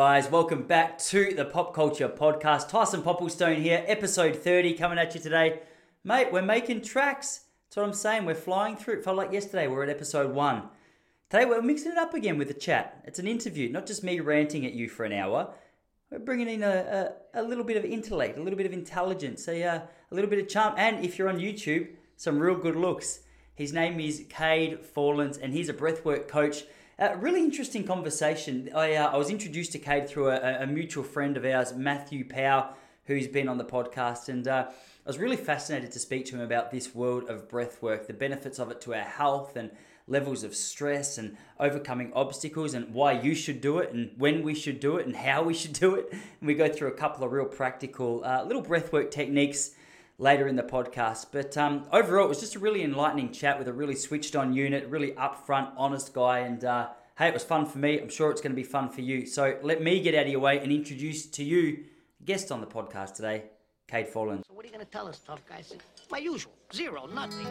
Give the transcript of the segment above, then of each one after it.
Guys, welcome back to the Pop Culture Podcast. Tyson Popplestone here, episode 30 coming at you today. Mate, we're making tracks. That's what I'm saying. We're flying through. It felt like yesterday we are at episode one. Today we're mixing it up again with a chat. It's an interview, not just me ranting at you for an hour. We're bringing in a, a, a little bit of intellect, a little bit of intelligence, a, uh, a little bit of charm, and if you're on YouTube, some real good looks. His name is Cade Forlans, and he's a breathwork coach really interesting conversation. I, uh, I was introduced to Cade through a, a, mutual friend of ours, Matthew Power, who's been on the podcast, and uh, I was really fascinated to speak to him about this world of breath work, the benefits of it to our health and levels of stress and overcoming obstacles and why you should do it and when we should do it and how we should do it. And we go through a couple of real practical uh, little breathwork techniques later in the podcast. But um, overall, it was just a really enlightening chat with a really switched on unit, really upfront, honest guy. And uh, hey, it was fun for me. I'm sure it's going to be fun for you. So let me get out of your way and introduce to you guest on the podcast today, Cade Forlans. So what are you going to tell us, tough guys? My usual, zero, nothing.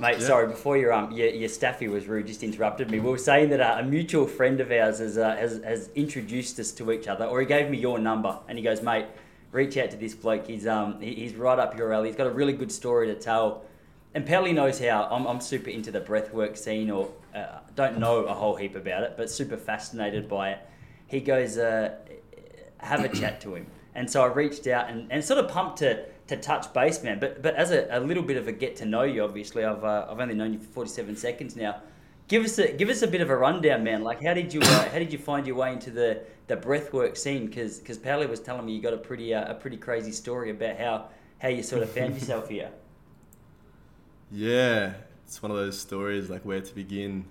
Mate, yeah. sorry, before your um your, your staffy was rude, just interrupted me. We were saying that uh, a mutual friend of ours has, uh, has has introduced us to each other, or he gave me your number, and he goes, mate, reach out to this bloke. He's um he's right up your alley. He's got a really good story to tell, and Pelly knows how. I'm I'm super into the breathwork scene, or uh, don't know a whole heap about it, but super fascinated by it. He goes, uh, have a chat to him, and so I reached out and, and sort of pumped to to touch base, man. But but as a, a little bit of a get to know you, obviously, I've uh, I've only known you for forty seven seconds now. Give us a give us a bit of a rundown, man. Like how did you uh, how did you find your way into the the breathwork scene? Because because was telling me you got a pretty uh, a pretty crazy story about how how you sort of found yourself here. Yeah, it's one of those stories like where to begin.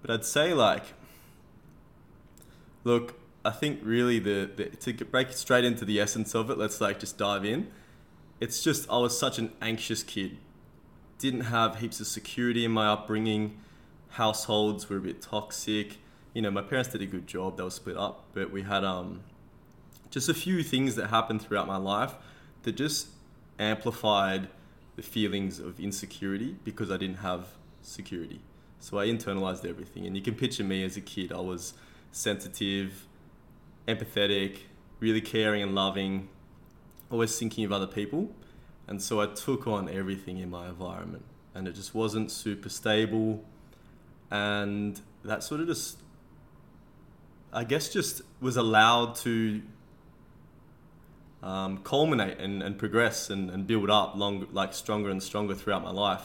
But I'd say like, look, I think really the, the to break straight into the essence of it. Let's like just dive in it's just I was such an anxious kid. Didn't have heaps of security in my upbringing. Households were a bit toxic. You know, my parents did a good job. They were split up, but we had um, just a few things that happened throughout my life that just amplified the feelings of insecurity because I didn't have security. So I internalized everything. And you can picture me as a kid. I was sensitive, empathetic, really caring and loving, always thinking of other people. And so I took on everything in my environment. And it just wasn't super stable. And that sort of just, I guess, just was allowed to um, culminate and, and progress and, and build up long, like stronger and stronger throughout my life.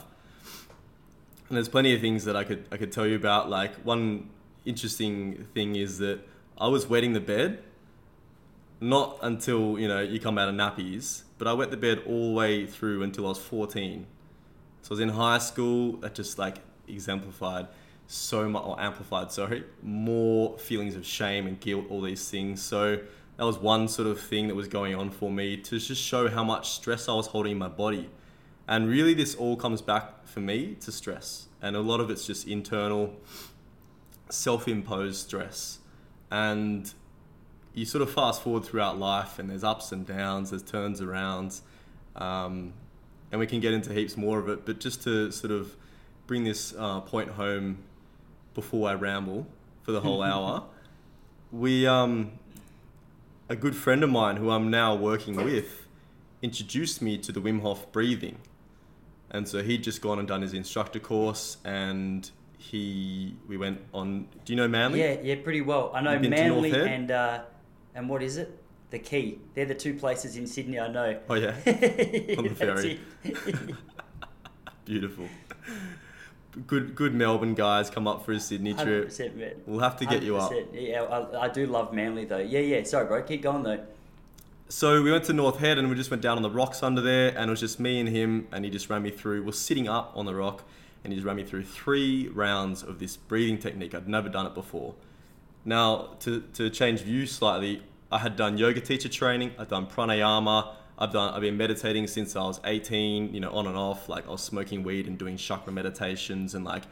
And there's plenty of things that I could I could tell you about. Like one interesting thing is that I was wetting the bed not until you know you come out of nappies, but I wet the bed all the way through until I was 14. So I was in high school. That just like exemplified so much, or amplified, sorry, more feelings of shame and guilt, all these things. So that was one sort of thing that was going on for me to just show how much stress I was holding in my body. And really, this all comes back for me to stress. And a lot of it's just internal, self imposed stress. And you sort of fast forward throughout life and there's ups and downs, there's turns arounds, um, and we can get into heaps more of it. But just to sort of bring this uh, point home before I ramble for the whole hour, we um, a good friend of mine who I'm now working with introduced me to the Wim Hof breathing, and so he'd just gone and done his instructor course and he we went on do you know manly yeah yeah pretty well i know manly and uh, and what is it? The Quay. They're the two places in Sydney I know. Oh yeah, on the ferry. Beautiful. Good, good Melbourne guys come up for a Sydney trip. Man. We'll have to get 100%. you up. Yeah, I, I do love Manly though. Yeah, yeah. Sorry, bro. Keep going though. So we went to North Head and we just went down on the rocks under there, and it was just me and him, and he just ran me through. We're sitting up on the rock, and he just ran me through three rounds of this breathing technique. I'd never done it before. Now, to, to change views slightly, I had done yoga teacher training, I've done pranayama, I've done I've been meditating since I was 18, you know, on and off. Like I was smoking weed and doing chakra meditations and like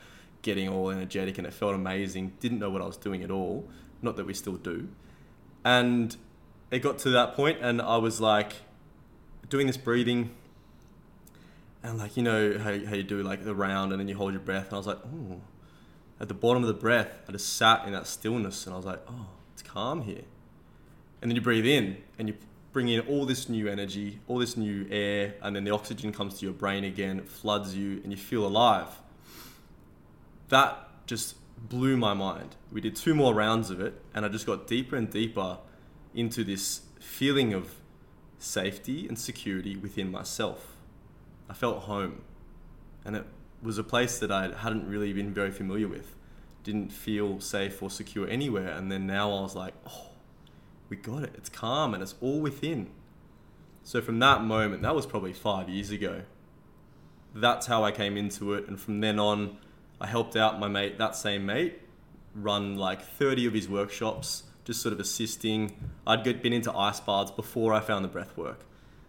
getting all energetic and it felt amazing. Didn't know what I was doing at all. Not that we still do. And it got to that point and I was like doing this breathing and like you know how, how you do like the round and then you hold your breath? And I was like oh at the bottom of the breath I just sat in that stillness and I was like oh it's calm here. And then you breathe in and you bring in all this new energy all this new air and then the oxygen comes to your brain again it floods you and you feel alive. That just blew my mind. We did two more rounds of it and I just got deeper and deeper into this feeling of safety and security within myself I felt home. And it was a place that I hadn't really been very familiar with. Didn't feel safe or secure anywhere. And then now I was like, oh, we got it. It's calm and it's all within. So from that moment, that was probably five years ago. That's how I came into it. And from then on, I helped out my mate, that same mate, run like 30 of his workshops, just sort of assisting. I'd been into ice baths before I found the breath work.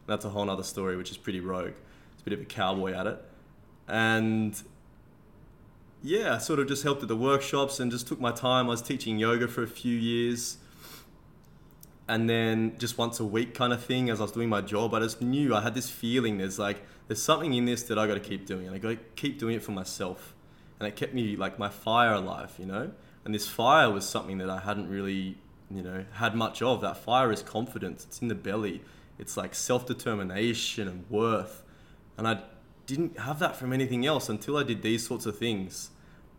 That's a whole other story, which is pretty rogue bit of a cowboy at it. And yeah, I sort of just helped at the workshops and just took my time. I was teaching yoga for a few years. And then just once a week kind of thing as I was doing my job, I just knew I had this feeling there's like, there's something in this that I got to keep doing. And I got to keep doing it for myself. And it kept me like my fire alive, you know? And this fire was something that I hadn't really, you know, had much of. That fire is confidence, it's in the belly. It's like self determination and worth and I didn't have that from anything else until I did these sorts of things.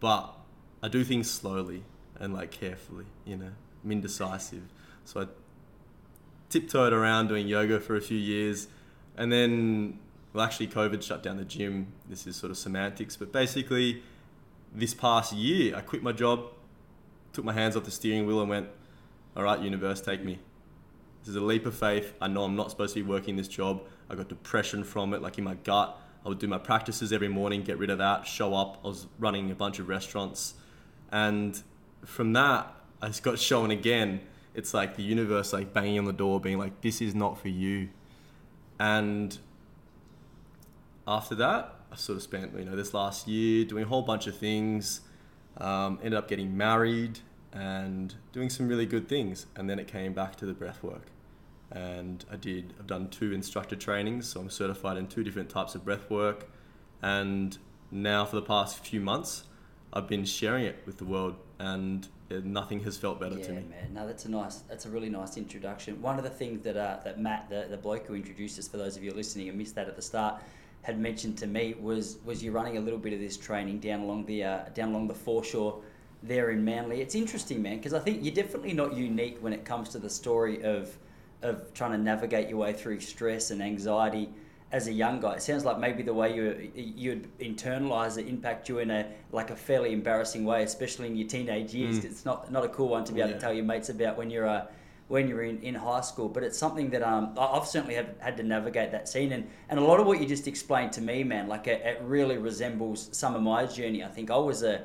But I do things slowly and like carefully, you know. I'm indecisive. So I tiptoed around doing yoga for a few years. And then, well, actually, COVID shut down the gym. This is sort of semantics. But basically, this past year, I quit my job, took my hands off the steering wheel, and went, All right, universe, take me. This is a leap of faith. I know I'm not supposed to be working this job. I got depression from it, like in my gut. I would do my practices every morning, get rid of that, show up. I was running a bunch of restaurants. And from that, I just got shown again. It's like the universe like banging on the door, being like, this is not for you. And after that, I sort of spent, you know, this last year doing a whole bunch of things. Um, ended up getting married and doing some really good things. And then it came back to the breath work and I did. I've done two instructor trainings, so I'm certified in two different types of breath work, and now for the past few months, I've been sharing it with the world, and nothing has felt better yeah, to me. man. No, that's a nice. That's a really nice introduction. One of the things that uh, that Matt, the, the bloke who introduced us, for those of you listening and missed that at the start, had mentioned to me was was you running a little bit of this training down along the uh, down along the foreshore there in Manly. It's interesting, man, because I think you're definitely not unique when it comes to the story of of trying to navigate your way through stress and anxiety as a young guy. It sounds like maybe the way you you'd internalize it impact you in a like a fairly embarrassing way, especially in your teenage years. Mm. It's not not a cool one to be able yeah. to tell your mates about when you're a when you're in, in high school, but it's something that um, I've certainly have, had to navigate that scene. And, and a lot of what you just explained to me, man, like it, it really resembles some of my journey. I think I was a,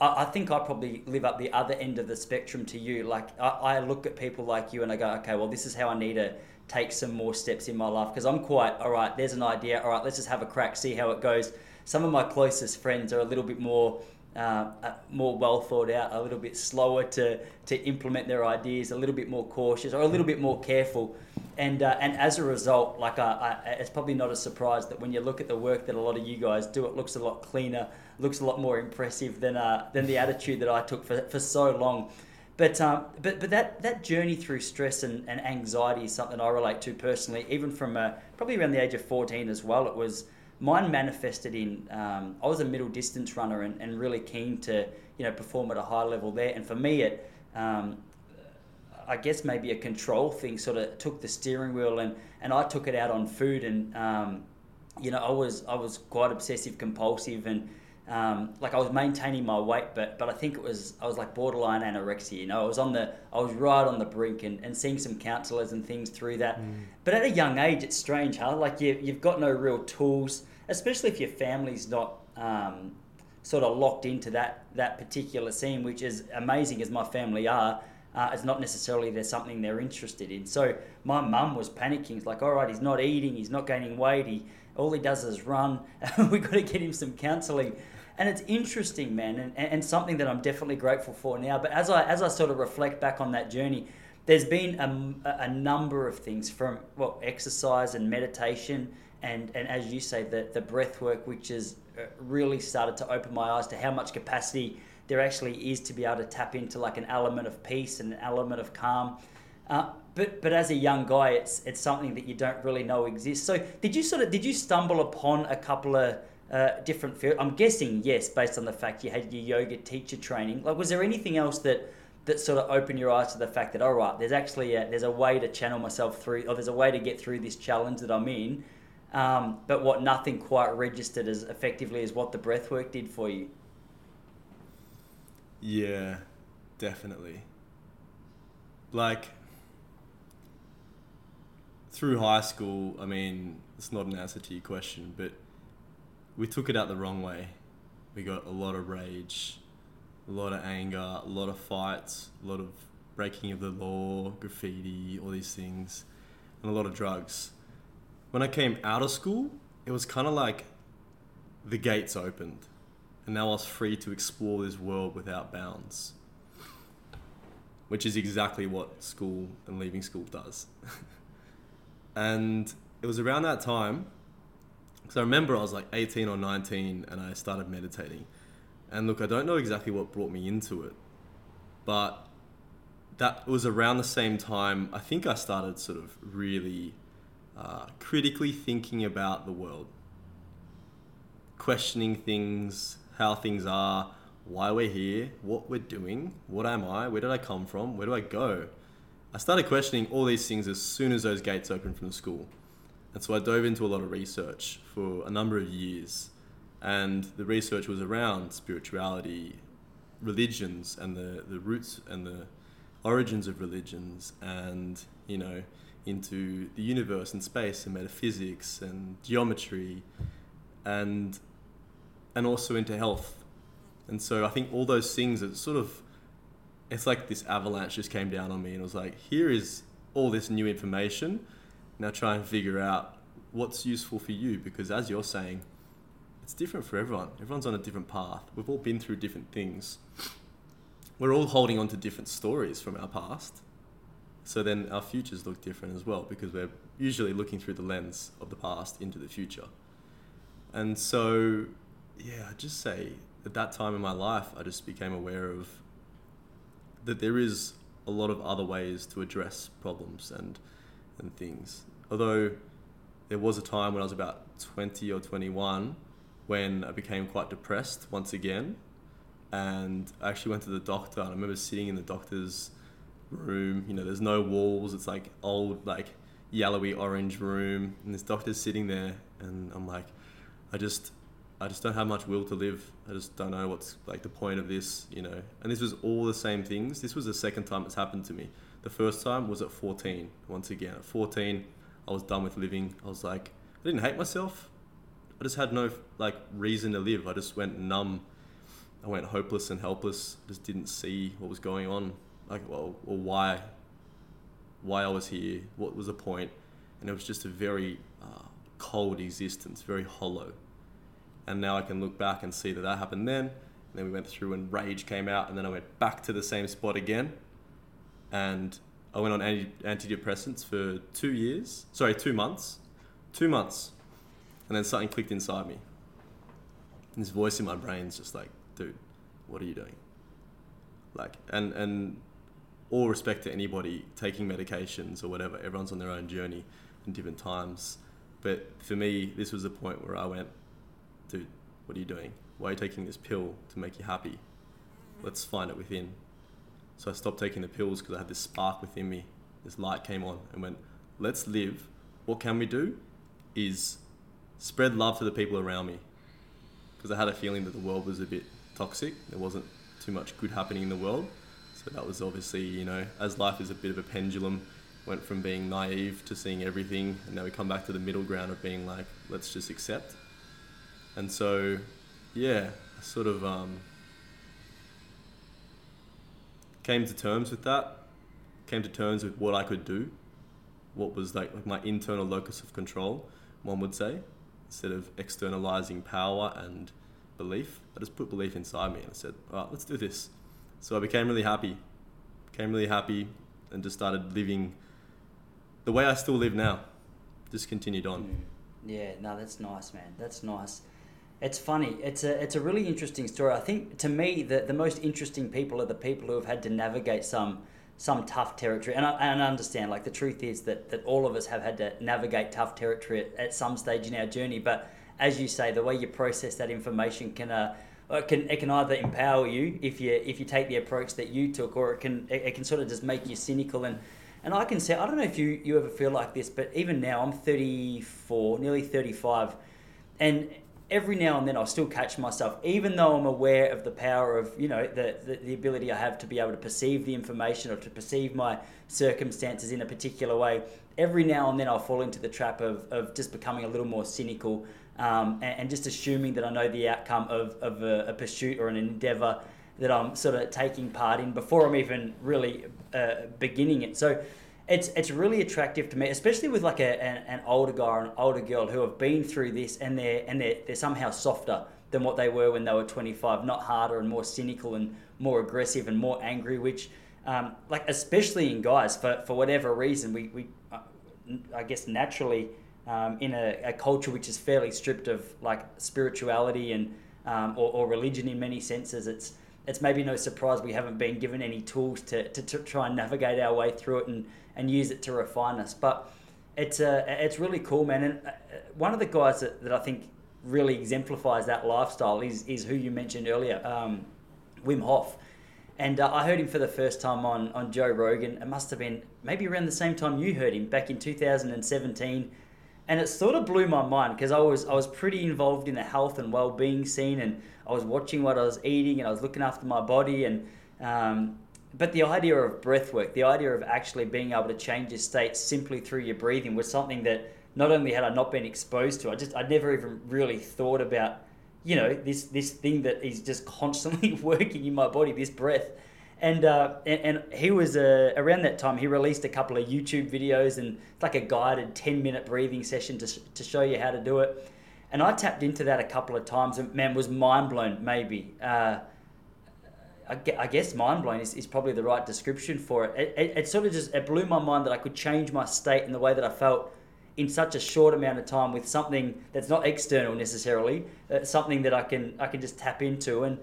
I, I think I probably live up the other end of the spectrum to you. Like I, I look at people like you and I go, okay, well, this is how I need to take some more steps in my life because I'm quite all right. There's an idea. All right, let's just have a crack, see how it goes. Some of my closest friends are a little bit more. Uh, uh, more well thought out, a little bit slower to, to implement their ideas, a little bit more cautious, or a little bit more careful. And uh, and as a result, like I, I, it's probably not a surprise that when you look at the work that a lot of you guys do, it looks a lot cleaner, looks a lot more impressive than uh, than the attitude that I took for, for so long. But um, but but that, that journey through stress and, and anxiety is something I relate to personally, even from uh, probably around the age of fourteen as well. It was mine manifested in um, I was a middle distance runner and, and really keen to you know perform at a high level there. And for me, it um, I guess maybe a control thing sort of took the steering wheel and, and I took it out on food and um, you know I was I was quite obsessive compulsive and um, like I was maintaining my weight, but but I think it was I was like borderline anorexia. You know, I was on the I was right on the brink and, and seeing some counsellors and things through that. Mm. But at a young age, it's strange, huh? Like you you've got no real tools, especially if your family's not um, sort of locked into that that particular scene, which is amazing as my family are. Uh, it's not necessarily there's something they're interested in. So my mum was panicking. It's like, all right, he's not eating, he's not gaining weight. He all he does is run. We've got to get him some counselling and it's interesting, man, and, and something that I'm definitely grateful for now. But as I as I sort of reflect back on that journey, there's been a, a number of things from well exercise and meditation and and as you say, the the breath work, which has uh, really started to open my eyes to how much capacity there actually is to be able to tap into like an element of peace and an element of calm. Uh, but but as a young guy, it's it's something that you don't really know exists. So did you sort of did you stumble upon a couple of uh, different fields? I'm guessing yes, based on the fact you had your yoga teacher training. Like, was there anything else that that sort of opened your eyes to the fact that all right, there's actually a, there's a way to channel myself through, or there's a way to get through this challenge that I'm in. Um, but what nothing quite registered as effectively as what the breath work did for you. Yeah, definitely. Like through high school, I mean, it's not an answer to your question, but we took it out the wrong way. We got a lot of rage, a lot of anger, a lot of fights, a lot of breaking of the law, graffiti, all these things, and a lot of drugs. When I came out of school, it was kind of like the gates opened, and now I was free to explore this world without bounds, which is exactly what school and leaving school does. And it was around that time, because I remember I was like 18 or 19 and I started meditating. And look, I don't know exactly what brought me into it, but that was around the same time I think I started sort of really uh, critically thinking about the world, questioning things, how things are, why we're here, what we're doing, what am I, where did I come from, where do I go? I started questioning all these things as soon as those gates opened from the school. And so I dove into a lot of research for a number of years. And the research was around spirituality, religions, and the, the roots and the origins of religions, and, you know, into the universe and space and metaphysics and geometry, and, and also into health. And so I think all those things that sort of it's like this avalanche just came down on me and was like, here is all this new information. Now try and figure out what's useful for you because as you're saying, it's different for everyone. Everyone's on a different path. We've all been through different things. We're all holding on to different stories from our past. So then our futures look different as well because we're usually looking through the lens of the past into the future. And so, yeah, I'd just say at that time in my life, I just became aware of that there is a lot of other ways to address problems and and things. Although there was a time when I was about 20 or 21 when I became quite depressed once again. And I actually went to the doctor. And I remember sitting in the doctor's room. You know, there's no walls. It's like old, like yellowy orange room. And this doctor's sitting there. And I'm like, I just, I just don't have much will to live. I just don't know what's like the point of this, you know. And this was all the same things. This was the second time it's happened to me. The first time was at 14. Once again, at 14, I was done with living. I was like, I didn't hate myself. I just had no like reason to live. I just went numb. I went hopeless and helpless. I just didn't see what was going on, like well, or why, why I was here. What was the point? And it was just a very uh, cold existence, very hollow and now I can look back and see that that happened then. And then we went through and rage came out, and then I went back to the same spot again, and I went on anti- antidepressants for two years. Sorry, two months, two months, and then something clicked inside me. And this voice in my brain's just like, dude, what are you doing? Like, and and all respect to anybody taking medications or whatever. Everyone's on their own journey in different times. But for me, this was the point where I went, dude, what are you doing? Why are you taking this pill to make you happy? Let's find it within. So I stopped taking the pills because I had this spark within me. This light came on and went, let's live. What can we do? Is spread love to the people around me. Because I had a feeling that the world was a bit toxic. There wasn't too much good happening in the world. So that was obviously, you know, as life is a bit of a pendulum, went from being naive to seeing everything. And now we come back to the middle ground of being like, let's just accept and so, yeah, I sort of um, came to terms with that. Came to terms with what I could do, what was like, like my internal locus of control, one would say, instead of externalizing power and belief. I just put belief inside me and I said, all right, let's do this. So I became really happy, became really happy, and just started living the way I still live now. Just continued on. Yeah, no, that's nice, man. That's nice. It's funny. It's a it's a really interesting story. I think to me the the most interesting people are the people who have had to navigate some some tough territory. And I, and I understand, like the truth is that that all of us have had to navigate tough territory at, at some stage in our journey. But as you say, the way you process that information can uh, it can it can either empower you if you if you take the approach that you took, or it can it, it can sort of just make you cynical and. And I can say, I don't know if you, you ever feel like this, but even now, I'm 34, nearly 35, and every now and then I'll still catch myself, even though I'm aware of the power of, you know, the, the, the, ability I have to be able to perceive the information or to perceive my circumstances in a particular way. Every now and then I'll fall into the trap of, of just becoming a little more cynical um, and, and, just assuming that I know the outcome of, of a, a pursuit or an endeavor that I'm sort of taking part in before I'm even really uh, beginning it. So it's it's really attractive to me, especially with like a, an, an older guy or an older girl who have been through this and they're and they're, they're somehow softer than what they were when they were 25, not harder and more cynical and more aggressive and more angry, which um, like especially in guys for, for whatever reason we, we uh, I guess naturally um, in a, a, culture which is fairly stripped of like spirituality and um, or, or religion in many senses it's it's maybe no surprise we haven't been given any tools to, to, to try and navigate our way through it and and use it to refine us. But it's uh, it's really cool, man. And uh, one of the guys that, that I think really exemplifies that lifestyle is is who you mentioned earlier, um, Wim Hof. And uh, I heard him for the first time on, on Joe Rogan. It must have been maybe around the same time you heard him back in 2017. And it sort of blew my mind because I was I was pretty involved in the health and well being scene, and I was watching what I was eating, and I was looking after my body, and um, but the idea of breath work, the idea of actually being able to change your state simply through your breathing was something that not only had I not been exposed to, I just I'd never even really thought about, you know, this this thing that is just constantly working in my body, this breath. And, uh, and, and he was uh, around that time. He released a couple of YouTube videos and like a guided ten minute breathing session to to show you how to do it. And I tapped into that a couple of times and man was mind blown. Maybe uh, I guess mind blowing is, is probably the right description for it. It, it. it, sort of just it blew my mind that I could change my state in the way that I felt in such a short amount of time with something that's not external necessarily, uh, something that I can I can just tap into. And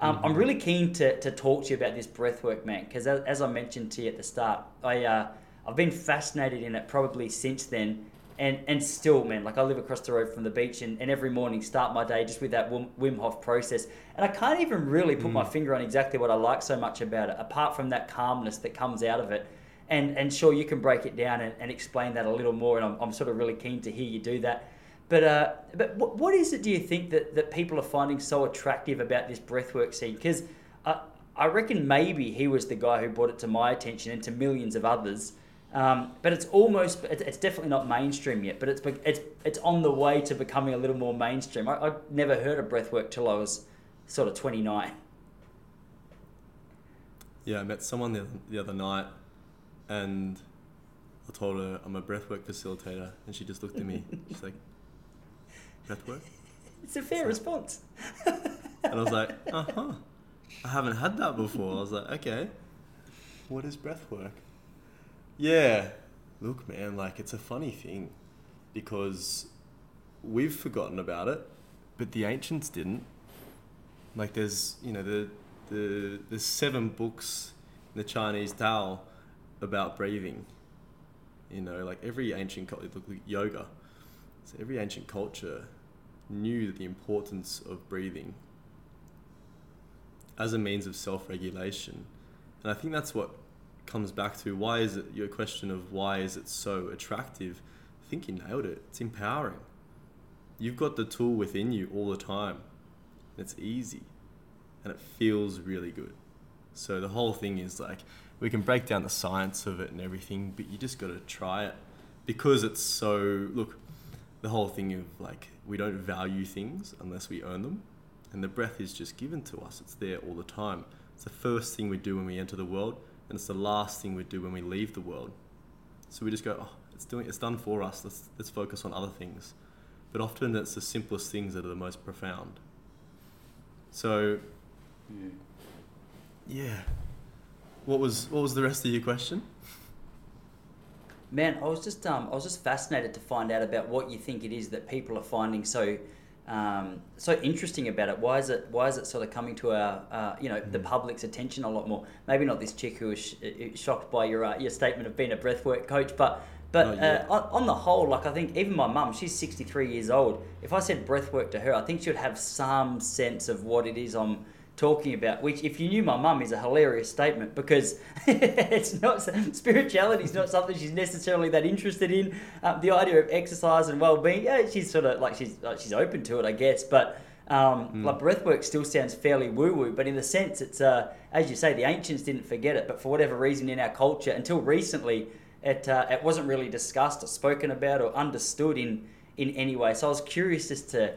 um, mm-hmm. I'm really keen to, to talk to you about this breath work, man, because as, as, I mentioned to you at the start, I uh, I've been fascinated in it probably since then and and still, man, like I live across the road from the beach, and, and every morning start my day just with that Wim Hof process. And I can't even really put mm. my finger on exactly what I like so much about it, apart from that calmness that comes out of it. And and sure, you can break it down and, and explain that a little more, and I'm, I'm sort of really keen to hear you do that. But uh, but what, what is it? Do you think that, that people are finding so attractive about this breathwork scene? Because I I reckon maybe he was the guy who brought it to my attention and to millions of others um, but it's almost, it's definitely not mainstream yet, but it's it's it's on the way to becoming a little more mainstream. I, I never heard of breathwork till I was sort of 29. Yeah, I met someone the, the other night and I told her I'm a breathwork facilitator and she just looked at me. She's like, breathwork? It's a fair so, response. and I was like, uh huh. I haven't had that before. I was like, okay, what is breathwork? Yeah. Look, man, like it's a funny thing because we've forgotten about it, but the ancients didn't. Like there's, you know, the the there's seven books in the Chinese Tao about breathing. You know, like every ancient culture, look yoga. So every ancient culture knew the importance of breathing as a means of self-regulation, and I think that's what comes back to why is it your question of why is it so attractive? I think you nailed it. It's empowering. You've got the tool within you all the time. It's easy and it feels really good. So the whole thing is like we can break down the science of it and everything, but you just got to try it because it's so look the whole thing of like we don't value things unless we earn them and the breath is just given to us it's there all the time it's the first thing we do when we enter the world and it's the last thing we do when we leave the world. So we just go, oh, it's doing, it's done for us. Let's let's focus on other things. But often it's the simplest things that are the most profound. So, yeah. yeah. What was what was the rest of your question? man, I was just um, I was just fascinated to find out about what you think it is that people are finding so um, so interesting about it. Why is it why is it sort of coming to our uh, you know the public's attention a lot more? Maybe not this chick who was sh- uh, shocked by your uh, your statement of being a breathwork coach, but but uh, on, on the whole, like I think even my mum, she's sixty three years old. If I said breathwork to her, I think she would have some sense of what it is I'm talking about. Which, if you knew my mum, is a hilarious statement because it's not spirituality is not something she's necessarily that interested in. Um, the idea of exercise and well being, yeah, she's sort of like she's like she's open to it, I guess, but. Um, Like breathwork still sounds fairly woo woo, but in the sense it's, uh, as you say, the ancients didn't forget it, but for whatever reason in our culture, until recently, it, uh, it wasn't really discussed or spoken about or understood in, in any way. So I was curious as to,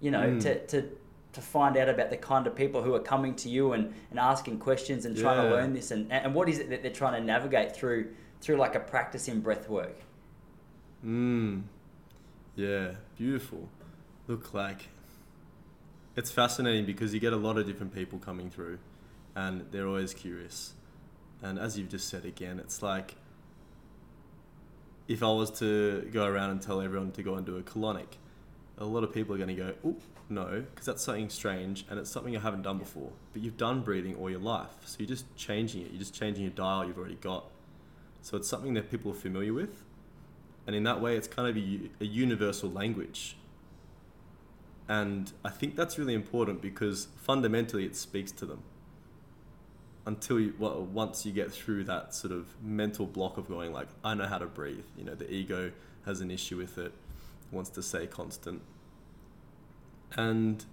you know, to, to, to find out about the kind of people who are coming to you and, and asking questions and trying to learn this and, and what is it that they're trying to navigate through through like a practice in breath work. Mm. Yeah, beautiful. Look, like, it's fascinating because you get a lot of different people coming through and they're always curious. And as you've just said again, it's like if I was to go around and tell everyone to go and do a colonic, a lot of people are going to go, oh, no, because that's something strange and it's something you haven't done before. But you've done breathing all your life. So you're just changing it. You're just changing your dial you've already got. So it's something that people are familiar with and in that way it's kind of a universal language and i think that's really important because fundamentally it speaks to them until you well, once you get through that sort of mental block of going like i know how to breathe you know the ego has an issue with it wants to stay constant and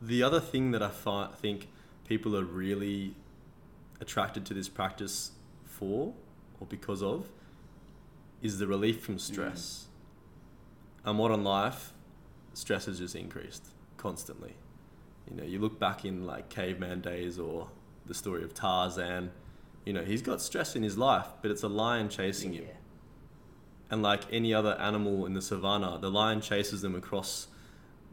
the other thing that i fi- think people are really attracted to this practice for or because of is the relief from mm. stress. Our modern life, stress has just increased constantly. You know, you look back in like caveman days or the story of Tarzan, you know, he's got stress in his life, but it's a lion chasing him. And like any other animal in the savannah, the lion chases them across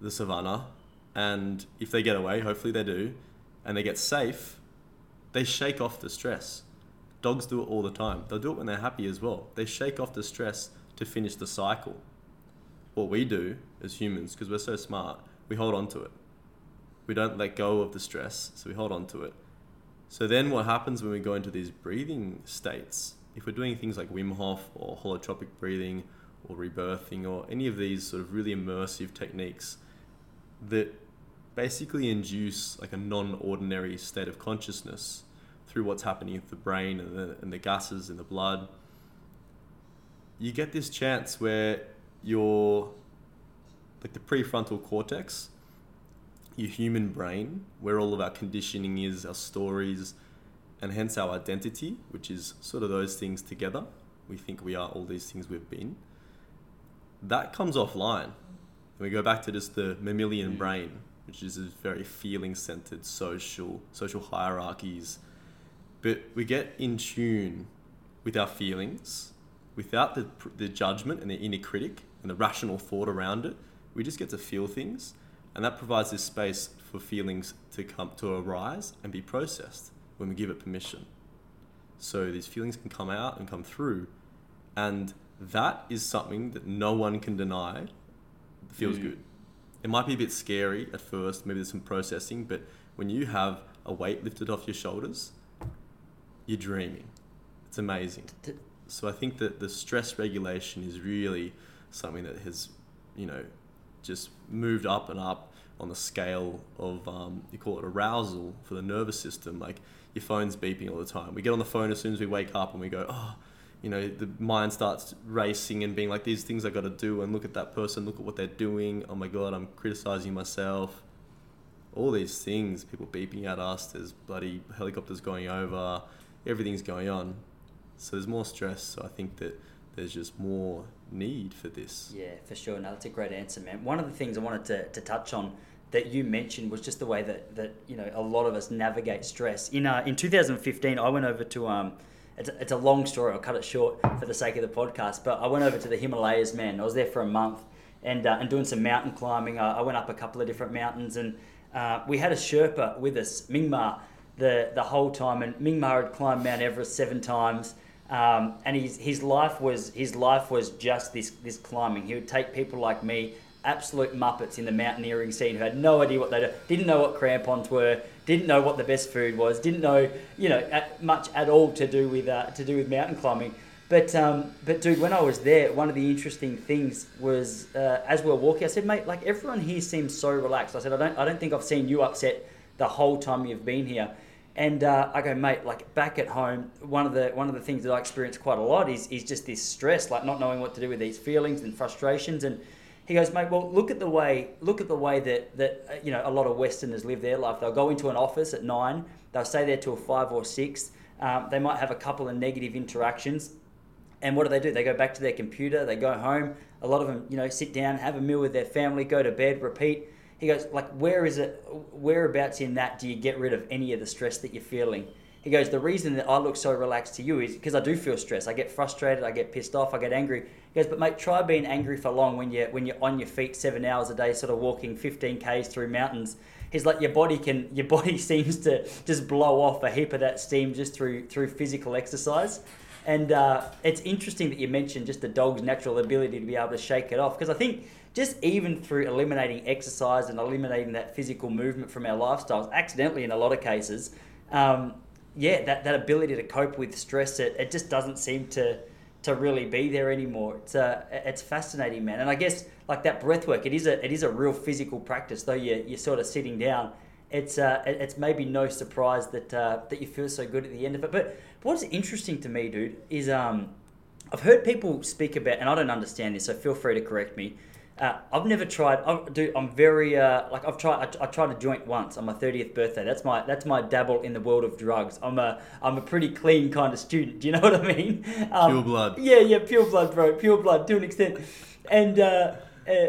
the savannah. And if they get away, hopefully they do, and they get safe, they shake off the stress. Dogs do it all the time. They'll do it when they're happy as well. They shake off the stress to finish the cycle. What we do as humans, because we're so smart, we hold on to it. We don't let go of the stress, so we hold on to it. So then what happens when we go into these breathing states, if we're doing things like Wim Hof or holotropic breathing or rebirthing or any of these sort of really immersive techniques that basically induce like a non-ordinary state of consciousness through what's happening with the brain and the, and the gases in the blood, you get this chance where your like the prefrontal cortex, your human brain, where all of our conditioning is, our stories, and hence our identity, which is sort of those things together. We think we are all these things we've been. That comes offline. And we go back to just the mammalian mm. brain, which is a very feeling centered social social hierarchies. But we get in tune with our feelings without the, the judgment and the inner critic and the rational thought around it. We just get to feel things, and that provides this space for feelings to come to arise and be processed when we give it permission. So these feelings can come out and come through, and that is something that no one can deny. Feels Mm. good. It might be a bit scary at first, maybe there's some processing, but when you have a weight lifted off your shoulders, you're dreaming. It's amazing. So I think that the stress regulation is really something that has, you know, just moved up and up on the scale of um, you call it arousal for the nervous system. Like your phone's beeping all the time. We get on the phone as soon as we wake up and we go, oh, you know, the mind starts racing and being like, these things I got to do, and look at that person, look at what they're doing. Oh my god, I'm criticizing myself. All these things, people beeping at us. There's bloody helicopters going over. Everything's going on. So there's more stress. So I think that there's just more need for this. Yeah, for sure. No, that's a great answer, man. One of the things I wanted to, to touch on that you mentioned was just the way that, that you know a lot of us navigate stress. In uh, in 2015, I went over to um, it's a, it's a long story. I'll cut it short for the sake of the podcast. But I went over to the Himalayas, man. I was there for a month and uh, and doing some mountain climbing. I, I went up a couple of different mountains and uh, we had a Sherpa with us, Mingma, the the whole time. And Mingma had climbed Mount Everest seven times. Um, and his, his life was his life was just this this climbing. He would take people like me, absolute muppets in the mountaineering scene, who had no idea what they did, didn't know what crampons were, didn't know what the best food was, didn't know you know at, much at all to do with uh, to do with mountain climbing. But um, but dude, when I was there, one of the interesting things was uh, as we were walking, I said, mate, like everyone here seems so relaxed. I said, I don't I don't think I've seen you upset the whole time you've been here. And uh, I go, mate, like back at home, one of the one of the things that I experience quite a lot is is just this stress, like not knowing what to do with these feelings and frustrations. And he goes, mate, well, look at the way look at the way that that uh, you know a lot of Westerners live their life. They'll go into an office at nine, they'll stay there till five or six. Um, they might have a couple of negative interactions, and what do they do? They go back to their computer, they go home. A lot of them, you know, sit down, have a meal with their family, go to bed, repeat he goes, like, where is it, whereabouts in that do you get rid of any of the stress that you're feeling? He goes, the reason that I look so relaxed to you is because I do feel stress. I get frustrated, I get pissed off, I get angry. He goes, but mate, try being angry for long when you're when you're on your feet seven hours a day, sort of walking 15 k's through mountains. He's like, your body can, your body seems to just blow off a heap of that steam just through through physical exercise. And uh, it's interesting that you mentioned just the dog's natural ability to be able to shake it off because I think just even through eliminating exercise and eliminating that physical movement from our lifestyles, accidentally in a lot of cases, um, yeah, that, that ability to cope with stress, it, it just doesn't seem to to really be there anymore. It's uh, it's fascinating, man. And I guess like that breath work, it is a it is a real physical practice, though you you're sort of sitting down. It's uh, it's maybe no surprise that uh, that you feel so good at the end of it. But what's interesting to me, dude, is um, I've heard people speak about, and I don't understand this, so feel free to correct me. Uh, I've never tried. I, dude, I'm very uh, like I've tried. I, I, tried a joint once on my 30th birthday. That's my that's my dabble in the world of drugs. I'm a I'm a pretty clean kind of student. Do you know what I mean? Um, pure blood. Yeah, yeah, pure blood, bro. Pure blood to an extent. And uh, uh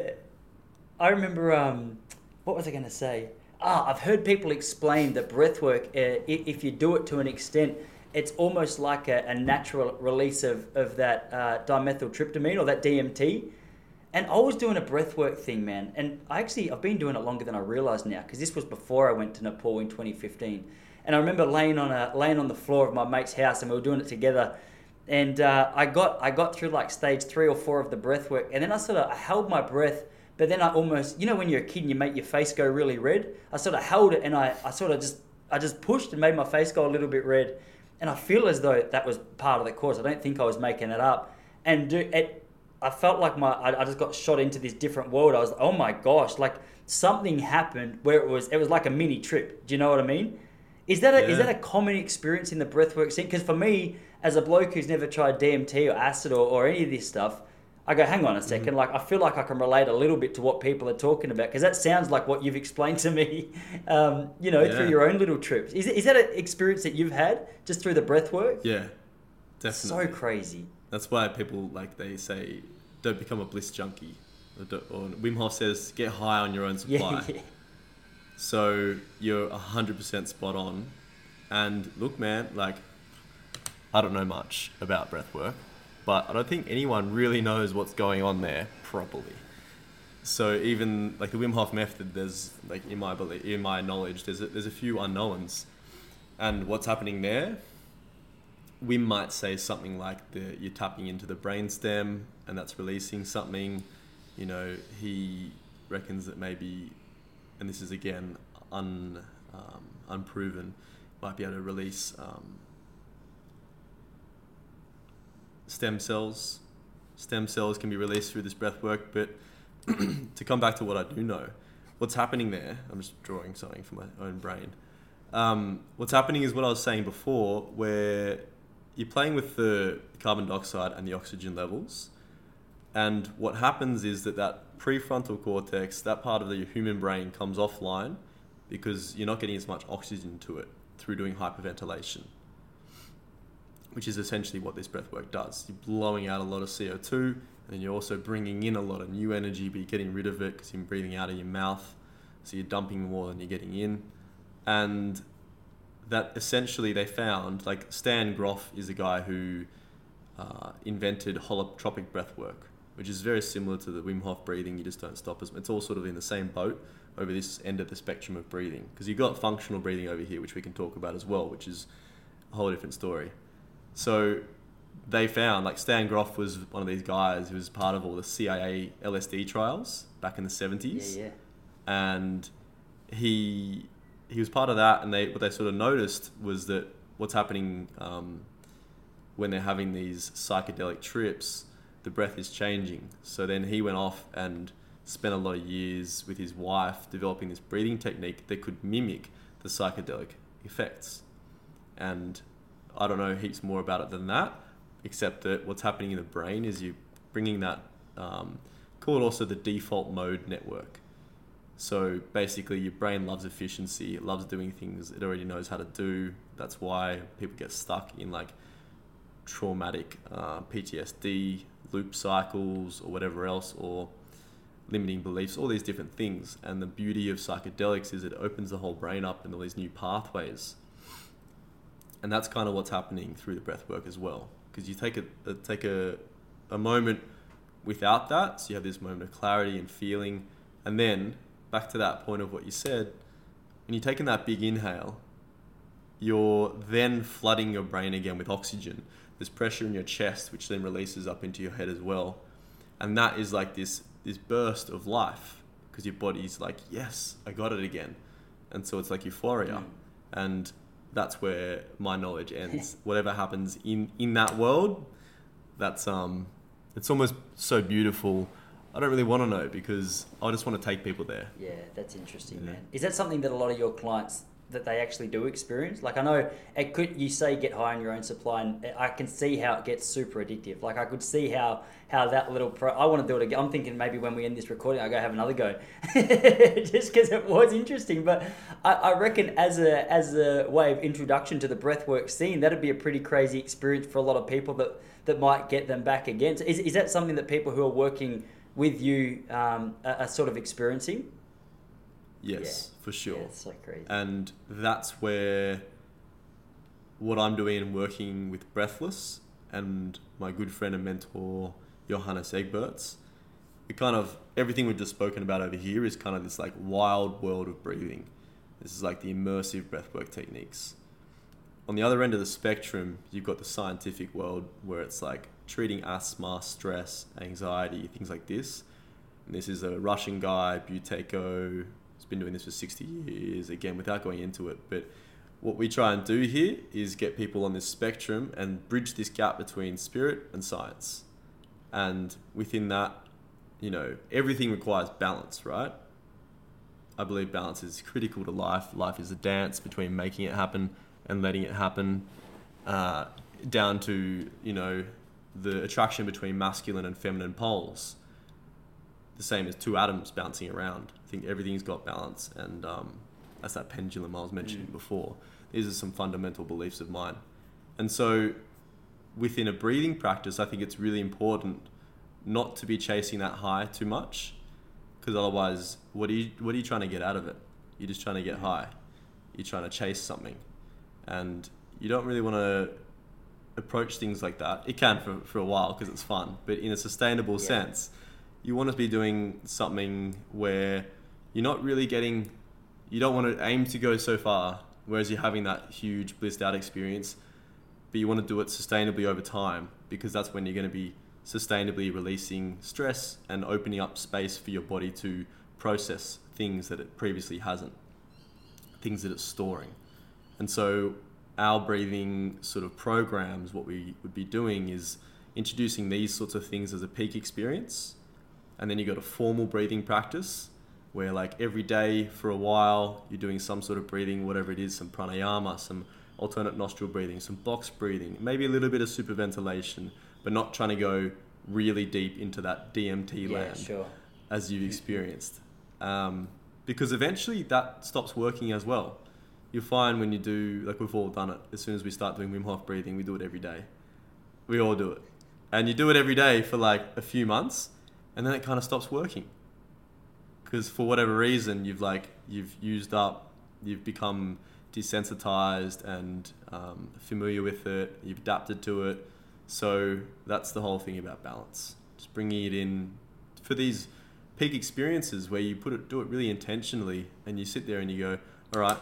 I remember um, what was I going to say? Ah, I've heard people explain that breathwork. Uh, if you do it to an extent, it's almost like a, a natural release of of that uh, dimethyltryptamine or that DMT and I was doing a breathwork thing, man. And I actually, I've been doing it longer than I realized now because this was before I went to Nepal in 2015. And I remember laying on a laying on the floor of my mate's house, and we were doing it together. And uh, I got I got through like stage three or four of the breathwork, and then I sort of I held my breath, but then I almost, you know, when you're a kid and you make your face go really red. I sort of held it, and I, I sort of just I just pushed and made my face go a little bit red. And I feel as though that was part of the course. I don't think I was making it up. And do, it, I felt like my I, I just got shot into this different world. I was like, oh my gosh, like something happened where it was it was like a mini trip. Do you know what I mean? Is that a, yeah. is that a common experience in the breathwork scene? Because for me, as a bloke who's never tried DMT or acid or, or any of this stuff, I go, hang on a 2nd mm-hmm. Like I feel like I can relate a little bit to what people are talking about because that sounds like what you've explained to me. Um, you know, yeah. through your own little trips. Is is that an experience that you've had just through the breathwork? Yeah, definitely. So crazy. That's why people like they say don't become a bliss junkie. Or, or Wim Hof says get high on your own supply. Yeah, yeah. So you're hundred percent spot on. And look, man, like I don't know much about breath work, but I don't think anyone really knows what's going on there properly. So even like the Wim Hof method, there's like in my belief, in my knowledge, there's a, there's a few unknowns, and what's happening there we might say something like the you're tapping into the brainstem and that's releasing something. You know, he reckons that maybe, and this is again un, um, unproven, might be able to release um, stem cells. Stem cells can be released through this breath work, but to come back to what I do know, what's happening there, I'm just drawing something from my own brain. Um, what's happening is what I was saying before, where you're playing with the carbon dioxide and the oxygen levels. And what happens is that that prefrontal cortex, that part of the human brain, comes offline because you're not getting as much oxygen to it through doing hyperventilation, which is essentially what this breath work does. You're blowing out a lot of CO2, and then you're also bringing in a lot of new energy, but you're getting rid of it because you're breathing out of your mouth. So you're dumping more than you're getting in. And that essentially they found like Stan Grof is a guy who uh, invented holotropic breath work, which is very similar to the Wim Hof breathing. You just don't stop. It's all sort of in the same boat over this end of the spectrum of breathing because you've got functional breathing over here, which we can talk about as well, which is a whole different story. So they found like Stan Grof was one of these guys who was part of all the CIA LSD trials back in the Yeah, seventies, yeah. and he he was part of that. And they what they sort of noticed was that what's happening um, when they're having these psychedelic trips, the breath is changing. So then he went off and spent a lot of years with his wife developing this breathing technique that could mimic the psychedelic effects. And I don't know heaps more about it than that, except that what's happening in the brain is you bringing that, um, call it also the default mode network. So basically, your brain loves efficiency. It loves doing things it already knows how to do. That's why people get stuck in like traumatic uh, PTSD loop cycles or whatever else, or limiting beliefs, all these different things. And the beauty of psychedelics is it opens the whole brain up in all these new pathways. And that's kind of what's happening through the breath work as well. Because you take a, a take a, a moment without that, so you have this moment of clarity and feeling, and then back to that point of what you said, when you're taking that big inhale, you're then flooding your brain again with oxygen. There's pressure in your chest, which then releases up into your head as well, and that is like this this burst of life because your body's like, yes, I got it again, and so it's like euphoria, Mm. and that's where my knowledge ends. Whatever happens in in that world, that's um, it's almost so beautiful. I don't really want to know because I just want to take people there. Yeah, that's interesting, Yeah. man. Is that something that a lot of your clients that they actually do experience? Like I know it could you say get high on your own supply, and I can see how it gets super addictive. Like I could see how how that little pro. I want to do it again. I'm thinking maybe when we end this recording, I go have another go, just because it was interesting. But I, I reckon as a as a way of introduction to the breathwork scene, that'd be a pretty crazy experience for a lot of people that that might get them back again. So is is that something that people who are working with you um, are, are sort of experiencing? Yes, for sure. Yeah, it's so crazy. and that's where what I'm doing and working with Breathless and my good friend and mentor Johannes Egberts, it kind of everything we've just spoken about over here is kind of this like wild world of breathing. This is like the immersive breathwork techniques. On the other end of the spectrum, you've got the scientific world where it's like treating asthma, stress, anxiety, things like this. And this is a Russian guy, Buteyko. He's been doing this for 60 years, again, without going into it. But what we try and do here is get people on this spectrum and bridge this gap between spirit and science. And within that, you know, everything requires balance, right? I believe balance is critical to life. Life is a dance between making it happen and letting it happen, uh, down to, you know, the attraction between masculine and feminine poles the same as two atoms bouncing around. I think everything's got balance, and um, that's that pendulum I was mentioning before. These are some fundamental beliefs of mine, and so within a breathing practice, I think it's really important not to be chasing that high too much, because otherwise, what are you what are you trying to get out of it? You're just trying to get high. You're trying to chase something, and you don't really want to approach things like that. It can for, for a while because it's fun, but in a sustainable Yeah. sense, you want to be doing something where you're not really getting, you don't want to aim to go so far, whereas you're having that huge blissed out experience, but you want to do it sustainably over time because that's when you're going to be sustainably releasing stress and opening up space for your body to process things that it previously hasn't, things that it's storing. And so our breathing sort of programs, what we would be doing is introducing these sorts of things as a peak experience. And then you've got a formal breathing practice where like every day for a while you're doing some sort of breathing, whatever it is, some pranayama, some alternate nostril breathing, some box breathing, maybe a little bit of superventilation, but not trying to go really deep into that DMT yeah, land sure. as you've experienced. Um, because eventually that stops working as well. You'll find when you do, like we've all done it, as soon as we start doing Wim Hof breathing, we do it every day. We all do it. And you do it every day for like a few months, and then it kind of stops working. Because for whatever reason, you've like, you've used up, you've become desensitized and um, familiar with it, you've adapted to it. So that's the whole thing about balance. Just bringing it in for these peak experiences where you put it, do it really intentionally, and you sit there and you go, "All right,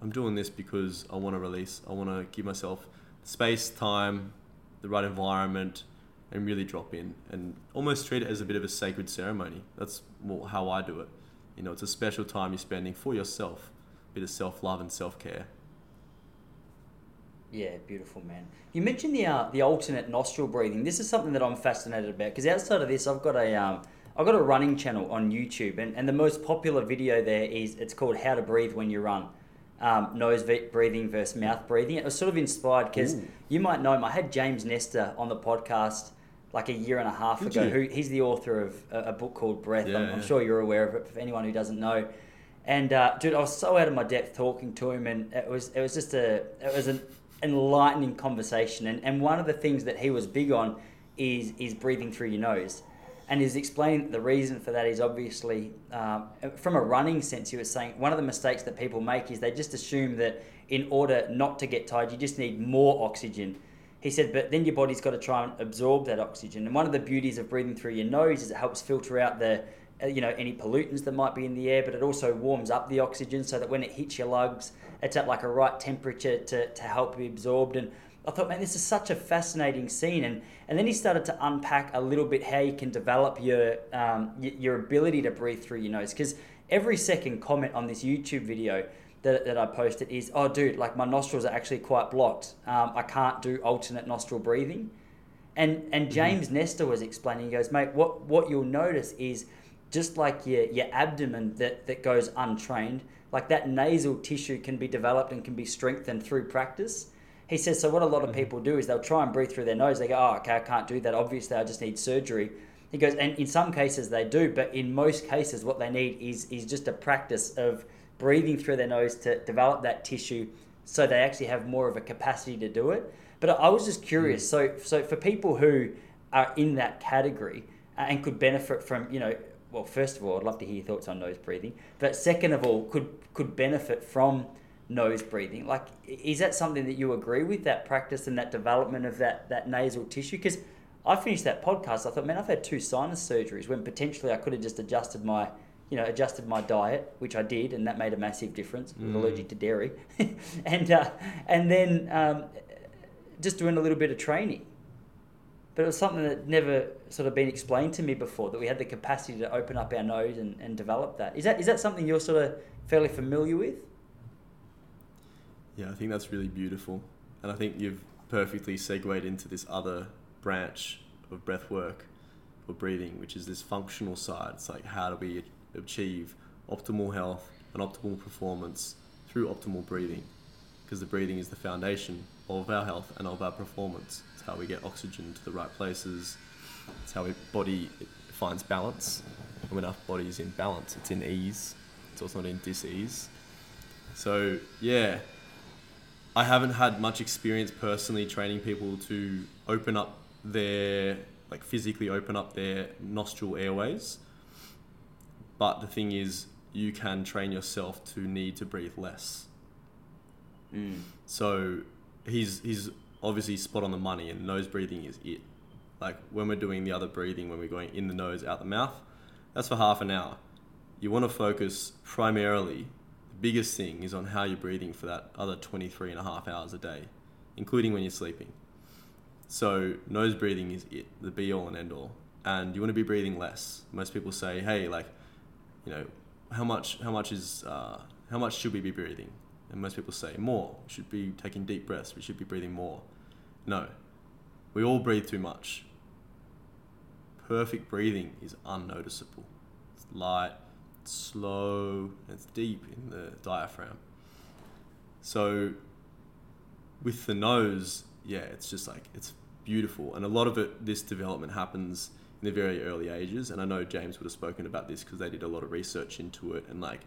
I'm doing this because I want to release. I want to give myself space, time, the right environment, and really drop in and almost treat it as a bit of a sacred ceremony. That's how I do it. You know, it's a special time you're spending for yourself, a bit of self love and self care. Yeah, beautiful man. You mentioned the uh, the alternate nostril breathing. This is something that I'm fascinated about because outside of this, I've got a um, I've got a running channel on YouTube, and, and the most popular video there is it's called How to Breathe When You Run. Um, nose breathing versus mouth breathing. It was sort of inspired because you might know him. I had James Nestor on the podcast like a year and a half Did ago. you? Who he's the author of a, a book called Breath. Yeah, I'm, I'm sure you're aware of it. For anyone who doesn't know, and uh, dude, I was so out of my depth talking to him, and it was it was just a it was an enlightening conversation. And, and one of the things that he was big on is is breathing through your nose, and he's explaining the reason for that is obviously um, from a running sense. He was saying one of the mistakes that people make is they just assume that in order not to get tired, you just need more oxygen. He said, but then your body's got to try and absorb that oxygen. And one of the beauties of breathing through your nose is it helps filter out the, uh, you know, any pollutants that might be in the air, but it also warms up the oxygen so that when it hits your lungs, it's at like a right temperature to, to help be absorbed. And I thought, man, this is such a fascinating scene. And, and then he started to unpack a little bit how you can develop your, um, your ability to breathe through your nose. Because every second comment on this YouTube video that, that I posted is, oh, dude, like my nostrils are actually quite blocked. Um, I can't do alternate nostril breathing. And and James Nestor was explaining, he goes, mate, what, what you'll notice is just like your, your abdomen that, that goes untrained, like that nasal tissue can be developed and can be strengthened through practice. He says, so what a lot of people do is they'll try and breathe through their nose. They go, oh, okay, I can't do that. Obviously, I just need surgery. He goes, and in some cases they do, but in most cases, what they need is, is just a practice of breathing through their nose to develop that tissue so they actually have more of a capacity to do it. But I was just curious. So, so for people who are in that category uh, and could benefit from, you know, well, first of all, I'd love to hear your thoughts on nose breathing. But second of all, could could benefit from nose breathing. Like, is that something that you agree with? That practice and that development of that that nasal tissue? Because I finished that podcast. I thought, man, I've had two sinus surgeries when potentially I could have just adjusted my, you know, adjusted my diet, which I did, and that made a massive difference. Was allergic to dairy, and uh, and then um, just doing a little bit of training. But it was something that never sort of been explained to me before that we had the capacity to open up our nose and, and develop that. Is that is that something you're sort of fairly familiar with? Yeah, I think that's really beautiful. And I think you've perfectly segued into this other branch of breath work or breathing, which is this functional side. It's like how do we achieve optimal health and optimal performance through optimal breathing? Because the breathing is the foundation of our health and of our performance. It's how we get oxygen to the right places. It's how our body finds balance. And when our body is in balance, it's in ease. It's also not in dis-ease. So yeah, I haven't had much experience personally training people to open up their like physically open up their nostril airways. But the thing is, you can train yourself to need to breathe less. Mm. So he's he's obviously spot on the money, and nose breathing is it. Like when we're doing the other breathing, when we're going in the nose, out the mouth, that's for half an hour. You want to focus primarily. Biggest thing is on how you're breathing for that other 23 and a half hours a day, including when you're sleeping. So nose breathing is it, the be all and end all. And you want to be breathing less. Most people say, hey, like, you know, how much how much is uh, how much should we be breathing? And most people say more. We should be taking deep breaths. We should be breathing more. No, we all breathe too much. Perfect breathing is unnoticeable. It's light, it's slow, and it's deep in the diaphragm. So with the nose, yeah, it's just like it's beautiful, and a lot of it, this development happens in the very early ages. And I know James would have spoken about this because they did a lot of research into it, and like,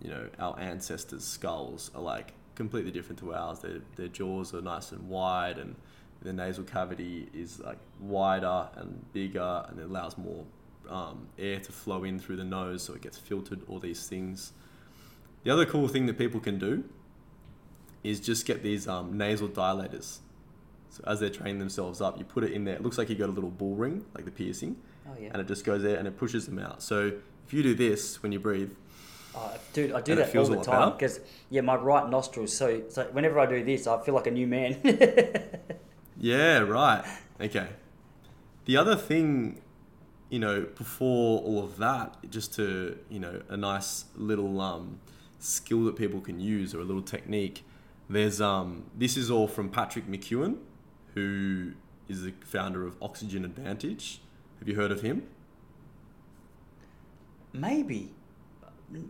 you know, our ancestors' skulls are like completely different to ours. Their their jaws are nice and wide, and the nasal cavity is like wider and bigger, and it allows more um, air to flow in through the nose, so it gets filtered. All these things. The other cool thing that people can do is just get these um, nasal dilators. So as they're training themselves up, you put it in there. It looks like you got a little bull ring, like the piercing, Oh yeah. and it just goes there and it pushes them out. So if you do this when you breathe, Oh, dude, I do that all the time because yeah, my right nostril. So, so whenever I do this, I feel like a new man. Yeah, right. Okay. The other thing, you know, before all of that, just to, you know, a nice little um, skill that people can use or a little technique, there's um, this is all from Patrick McKeown, who is the founder of Oxygen Advantage. Have you heard of him? Maybe.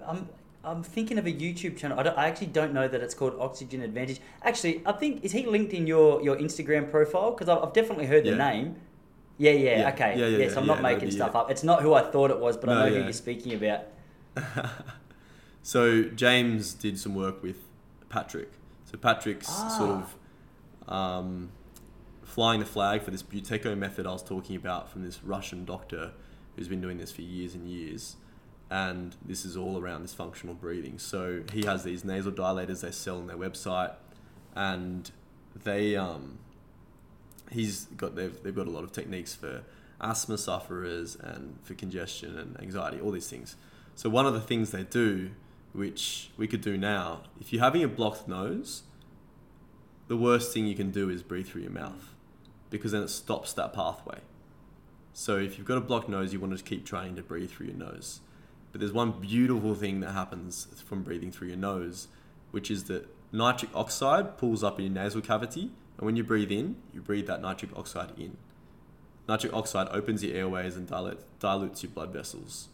I'm I'm thinking of a YouTube channel. I, don't, I actually don't know that it's called Oxygen Advantage. Actually, I think is he linked in your your Instagram profile? Because I've, I've definitely heard the Yeah. name. Yeah, yeah, Yeah. okay. Yeah, yeah, yes, I'm not making stuff up. It's not who I thought it was, but I No, know who you're speaking about. So James did some work with Patrick. So Patrick's Ah. sort of um, flying the flag for this Buteyko method I was talking about from this Russian doctor who's been doing this for years and years. And this is all around this functional breathing. So he has these nasal dilators they sell on their website, and they um, he's got they've, they've got a lot of techniques for asthma sufferers and for congestion and anxiety, all these things. So one of the things they do, which we could do now, if you're having a blocked nose, the worst thing you can do is breathe through your mouth, because then it stops that pathway. So if you've got a blocked nose, you want to keep trying to breathe through your nose. But there's one beautiful thing that happens from breathing through your nose, which is that nitric oxide pulls up in your nasal cavity, and when you breathe in, you breathe that nitric oxide in. Nitric oxide opens your airways and dilate, dilutes your blood vessels.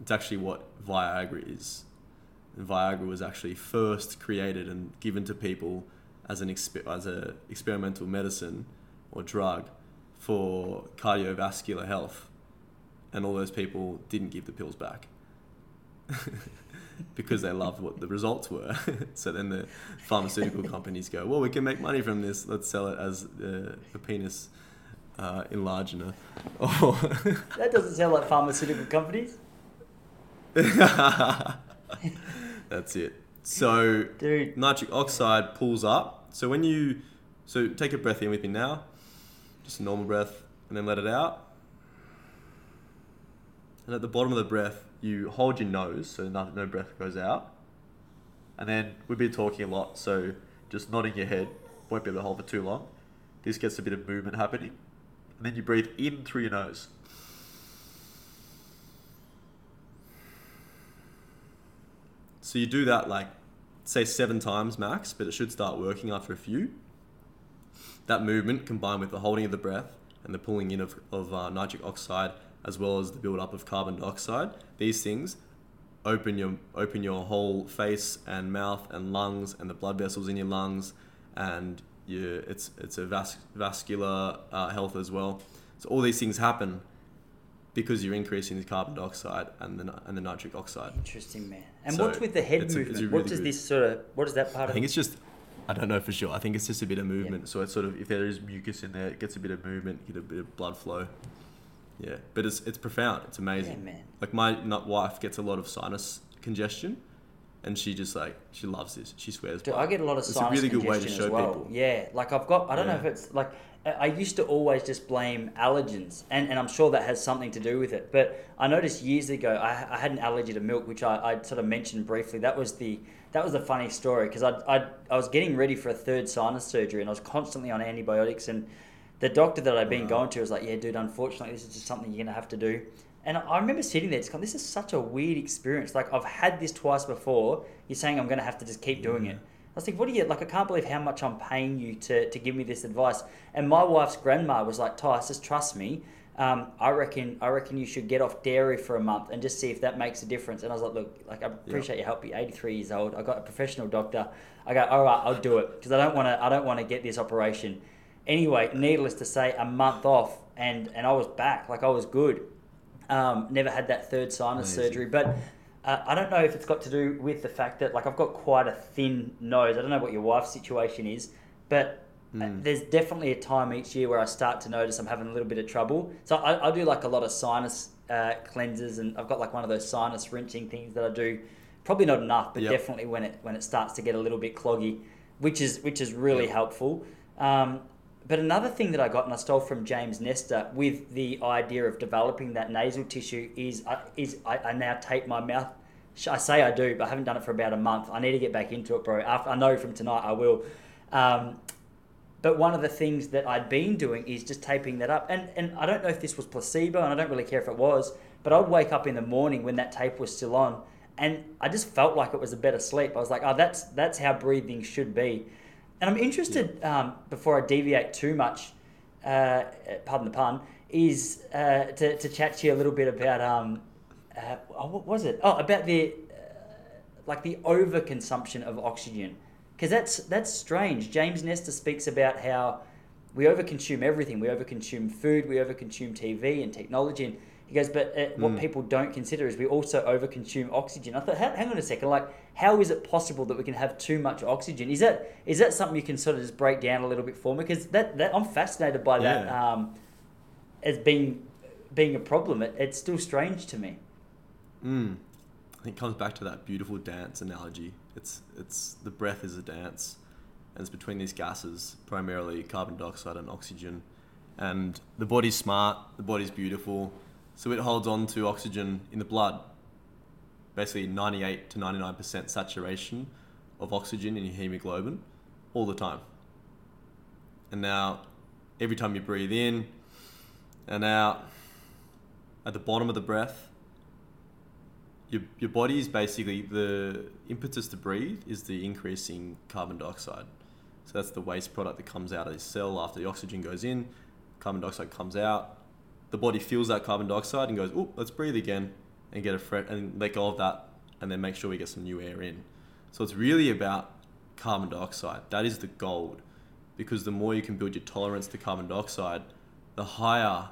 It's actually what Viagra is. And Viagra was actually first created and given to people as an exper- as a experimental medicine or drug for cardiovascular health, and all those people didn't give the pills back because they loved what the results were. so then the pharmaceutical companies go, "Well, we can make money from this. Let's sell it as the, the penis uh, enlargener." Or That doesn't sound like pharmaceutical companies. That's it. So Dude. nitric oxide pulls up. So when you so take a breath in with me now, just a normal breath, and then let it out. And at the bottom of the breath, you hold your nose so no, no breath goes out. And then we've been talking a lot, so just nodding your head won't be able to hold for too long. This gets a bit of movement happening. And then you breathe in through your nose. So you do that like, say seven times max, but it should start working after a few. That movement combined with the holding of the breath and the pulling in of, of uh, nitric oxide, as well as the build up of carbon dioxide, these things open your open your whole face and mouth and lungs and the blood vessels in your lungs, and you, it's it's a vas- vascular uh, health as well. So all these things happen because you're increasing the carbon dioxide and the and the nitric oxide. Interesting, man. And So what's with the head it's a- movement? really what does good- this sort of? What is that part of I of? think it's just, I don't know for sure. I think it's just a bit of movement. So it's sort of if there is mucus in there, it gets a bit of movement, get a bit of blood flow. Yeah, but it's it's profound. It's amazing. Yeah. Like my wife gets a lot of sinus congestion, and she just like she loves this. She swears. Dude, I get a lot of It's sinus a really good way to congestion show well. people. Yeah, like I've got. I don't know if it's like I I used to always just blame allergens, and, and I'm sure that has something to do with it. But I noticed years ago I, I had an allergy to milk, which I, I sort of mentioned briefly. That was the that was a funny story because I, I I was getting ready for a third sinus surgery, and I was constantly on antibiotics. And the doctor that I'd been going to was like, "Yeah, dude, unfortunately, this is just something you're gonna have to do." And I remember sitting there, just going, "This is such a weird experience. Like I've had this twice before. You're saying I'm gonna have to just keep doing it." I was like, what are you like? I can't believe how much I'm paying you to, to give me this advice. And my wife's grandma was like, Tyus, just trust me. Um, I reckon I reckon you should get off dairy for a month and just see if that makes a difference. And I was like, look, like I appreciate your help. You're 83 years old. I got a professional doctor. I go, all right, I'll do it because I don't want to. I don't want to get this operation. Anyway, needless to say, a month off and and I was back. Like I was good. Um, never had that third sinus Amazing. surgery, but uh, I don't know if it's got to do with the fact that like I've got quite a thin nose. I don't know what your wife's situation is, but uh, there's definitely a time each year where I start to notice I'm having a little bit of trouble. So I, I do like a lot of sinus uh, cleansers, and I've got like one of those sinus rinsing things that I do. Probably not enough, but Yep. definitely when it when it starts to get a little bit cloggy, which is which is really Yep. helpful. Um, but another thing that I got and I stole from James Nestor with the idea of developing that nasal tissue is uh, is I, I now tape my mouth. I say I do, but I haven't done it for about a month. I need to get back into it, bro. After, I know from tonight I will. Um, But one of the things that I'd been doing is just taping that up. And, and I don't know if this was placebo, and I don't really care if it was, but I'd wake up in the morning when that tape was still on, and I just felt like it was a better sleep. I was like, oh, that's, that's how breathing should be. And I'm interested, um, before I deviate too much, uh, pardon the pun, is uh, to, to chat to you a little bit about, um, uh, oh, what was it? Oh, about the, uh, like the overconsumption of oxygen because that's that's strange. James Nestor speaks about how we overconsume everything. We overconsume food. We overconsume TV and technology. And he goes, but uh, what Mm. people don't consider is we also overconsume oxygen. I thought, hang on a second, like how is it possible that we can have too much oxygen? Is that is that something you can sort of just break down a little bit for me? Because that, that I'm fascinated by that Yeah. um, as being being a problem. It, it's still strange to me. Mm. I think it comes back to that beautiful dance analogy. It's it's the breath is a dance, and it's between these gases, primarily carbon dioxide and oxygen. And the body's smart, the body's beautiful, so it holds on to oxygen in the blood. Basically, 98 to 99% saturation of oxygen in your hemoglobin all the time. And now, every time you breathe in and out, at the bottom of the breath, your, your body is basically the impetus to breathe is the increasing carbon dioxide. So that's the waste product that comes out of this cell after the oxygen goes in, carbon dioxide comes out. The body feels that carbon dioxide and goes, "Oh, let's breathe again," and get a fre- and let go of that, and then make sure we get some new air in. So it's really about carbon dioxide. That is the gold, because the more you can build your tolerance to carbon dioxide, the higher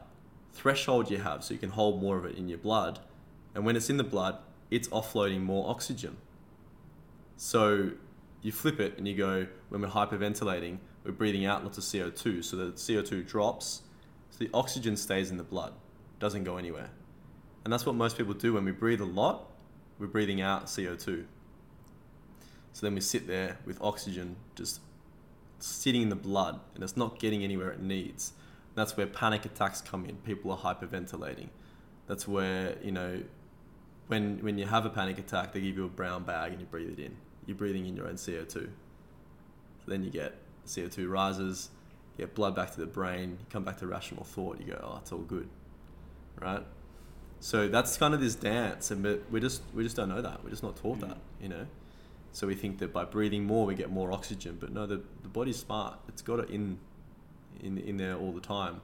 threshold you have, so you can hold more of it in your blood. And when it's in the blood, it's offloading more oxygen. So you flip it and you go, when we're hyperventilating, we're breathing out lots of CO2. So the CO2 drops, so the oxygen stays in the blood, doesn't go anywhere. And that's what most people do when we breathe a lot, we're breathing out CO2. So then we sit there with oxygen just sitting in the blood and it's not getting anywhere it needs. That's where panic attacks come in. People are hyperventilating. That's where, you know, when when you have a panic attack, they give you a brown bag and you breathe it in. You're breathing in your own CO2. So then you get CO2 rises, get blood back to the brain, you come back to rational thought, you go, oh, it's all good, right? So that's kind of this dance, and but we just we just don't know that. We're just not taught that, you know. So we think that by breathing more, we get more oxygen, but no, the the body's smart. It's got it in in in there all the time.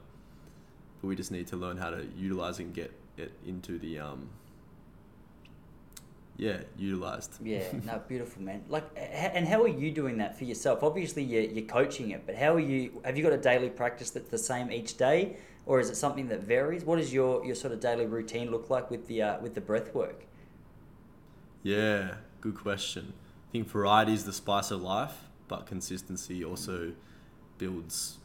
But we just need to learn how to utilize and get it into the um. Yeah, utilized. Yeah, no, beautiful, man. Like, and how are you doing that for yourself? Obviously, you're, you're coaching it, but how are you? Have you got a daily practice that's the same each day, or is it something that varies? What does your, your sort of daily routine look like with the uh, with the breath work? Yeah, good question. I think variety is the spice of life, but consistency also builds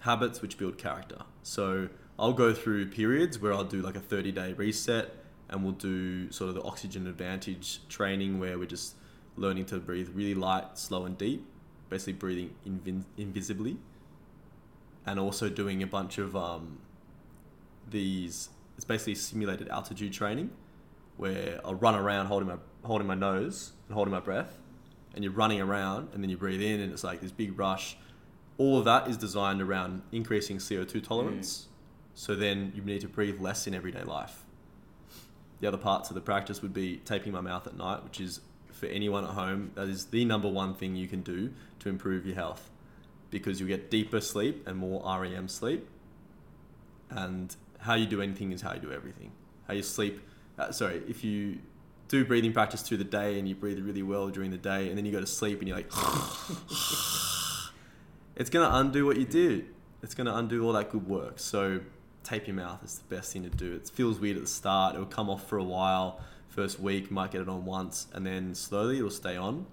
habits which build character. So I'll go through periods where I'll do like a 30 day reset and we'll do sort of the oxygen advantage training where we're just learning to breathe really light, slow, and deep, basically breathing invin- invisibly. And also doing a bunch of um, these, it's basically simulated altitude training where I'll run around holding my holding my nose and holding my breath, and you're running around, and then you breathe in, and it's like this big rush. All of that is designed around increasing CO2 tolerance. So then you need to breathe less in everyday life. The other parts of the practice would be taping my mouth at night, which is for anyone at home, that is the number one thing you can do to improve your health because you get deeper sleep and more REM sleep. And how you do anything is how you do everything. How you sleep, uh, sorry, if you do breathing practice through the day and you breathe really well during the day and then you go to sleep and you're like, it's going to undo what you did. It's going to undo all that good work. So tape your mouth is the best thing to do. It feels weird at the start. It'll come off for a while. First week, might get it on once, and then slowly it'll stay on.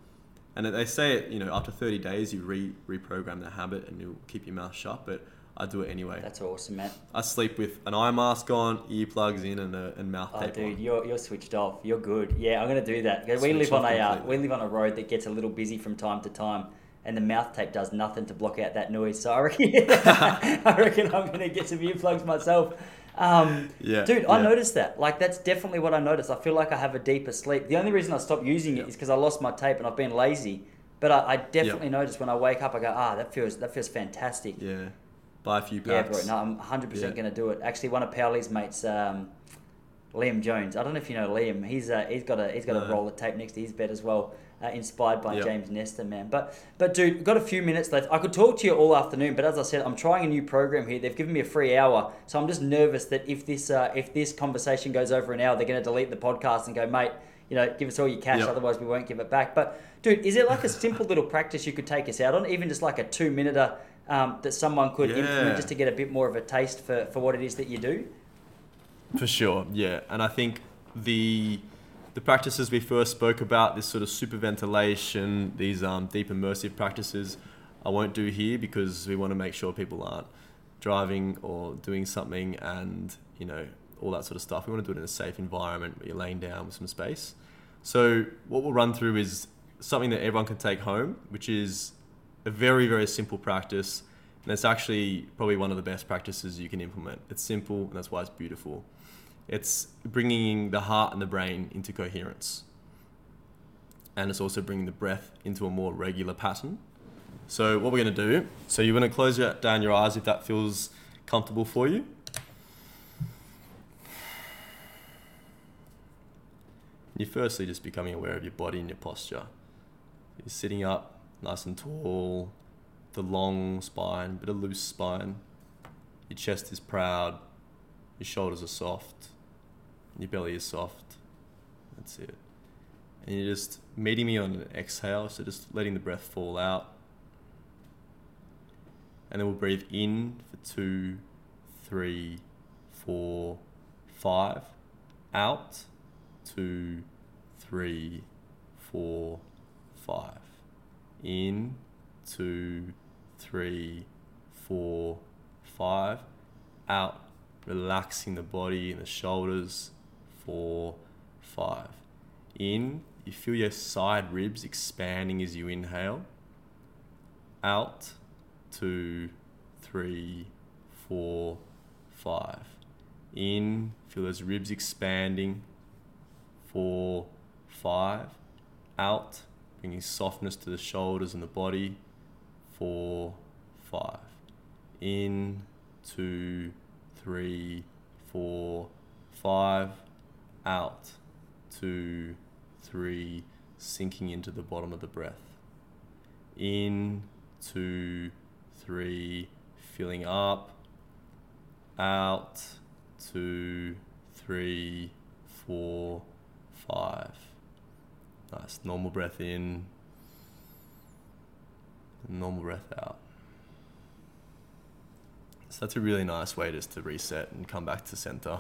And they say it, you know, after 30 days, you re reprogram the habit and you'll keep your mouth shut. But I do it anyway. That's awesome, man. I sleep with an eye mask on, earplugs in, and, a, and mouth Oh, tape dude, on. you're, you're switched off. You're good. Yeah, I'm gonna do that. We Switch live on a uh, we live on a road that gets a little busy from time to time, and the mouth tape does nothing to block out that noise. So I reckon, I reckon I'm gonna get some earplugs myself. Um, Yeah, dude, I noticed that. Like that's definitely what I noticed. I feel like I have a deeper sleep. The only reason I stopped using it Yeah. is because I lost my tape and I've been lazy. But I, I definitely notice when I wake up, I go, ah, that feels that feels fantastic. Yeah. Buy a few Yeah, packs. bro. No, I'm 100 percent Yeah. going to do it. Actually, one of Powley's mates, um, Liam Jones. I don't know if you know Liam. He's uh, he's got a he's got a No. roller tape next to his bed as well, uh, inspired by Yep. James Nestor, man. But but dude, got a few minutes left. I could talk to you all afternoon, but as I said, I'm trying a new program here. They've given me a free hour, so I'm just nervous that if this uh, if this conversation goes over an hour, they're going to delete the podcast and go, mate. You know, give us all your cash, Yep. otherwise we won't give it back. But, dude, is it like a simple little practice you could take us out on, even just like a two minute um, that someone could implement just to get a bit more of a taste for, for what it is that you do? For sure, yeah. And I think the the practices we first spoke about, this sort of super ventilation, these um, deep immersive practices, I won't do here because we want to make sure people aren't driving or doing something and, you know, all that sort of stuff. We want to do it in a safe environment where you're laying down with some space. So what we'll run through is something that everyone can take home, which is a very, very simple practice. And it's actually probably one of the best practices you can implement. It's simple and that's why it's beautiful. It's bringing the heart and the brain into coherence. And it's also bringing the breath into a more regular pattern. So what we're going to do, so you're going to close your, down your eyes if that feels comfortable for you. You're firstly just becoming aware of your body and your posture. You're sitting up nice and tall, the long spine, bit of loose spine. Your chest is proud, your shoulders are soft, your belly is soft. That's it. And you're just meeting me on an exhale, so just letting the breath fall out. And then we'll breathe in for two, three, four, five. Out, two, three, four, five. In, two, three, four, five. Out, relaxing the body and the shoulders. Four, five. In, you feel your side ribs expanding as you inhale. Out, two, three, four, five. In, feel those ribs expanding. Four, five. Out, bringing softness to the shoulders and the body. Four, five. In, two, three, four, five. Out, two, three, sinking into the bottom of the breath. In, two, three, filling up. Out, two, three, four, five. Nice. Normal breath in. Normal breath out. So that's a really nice way just to reset and come back to center.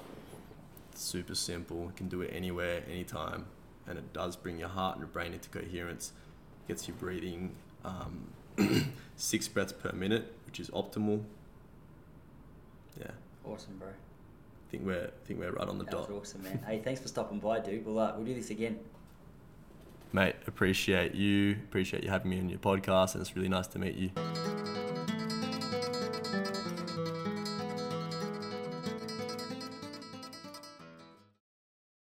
Super simple. You can do it anywhere, anytime, and it does bring your heart and your brain into coherence. Gets you breathing um, six breaths per minute, which is optimal. Yeah, Awesome, bro. I think we're I think we're right on the That dot. was awesome, man. hey, thanks for stopping by, dude. We'll, uh, we'll do this again. Mate, appreciate you. Appreciate you having me on your podcast, and it's really nice to meet you.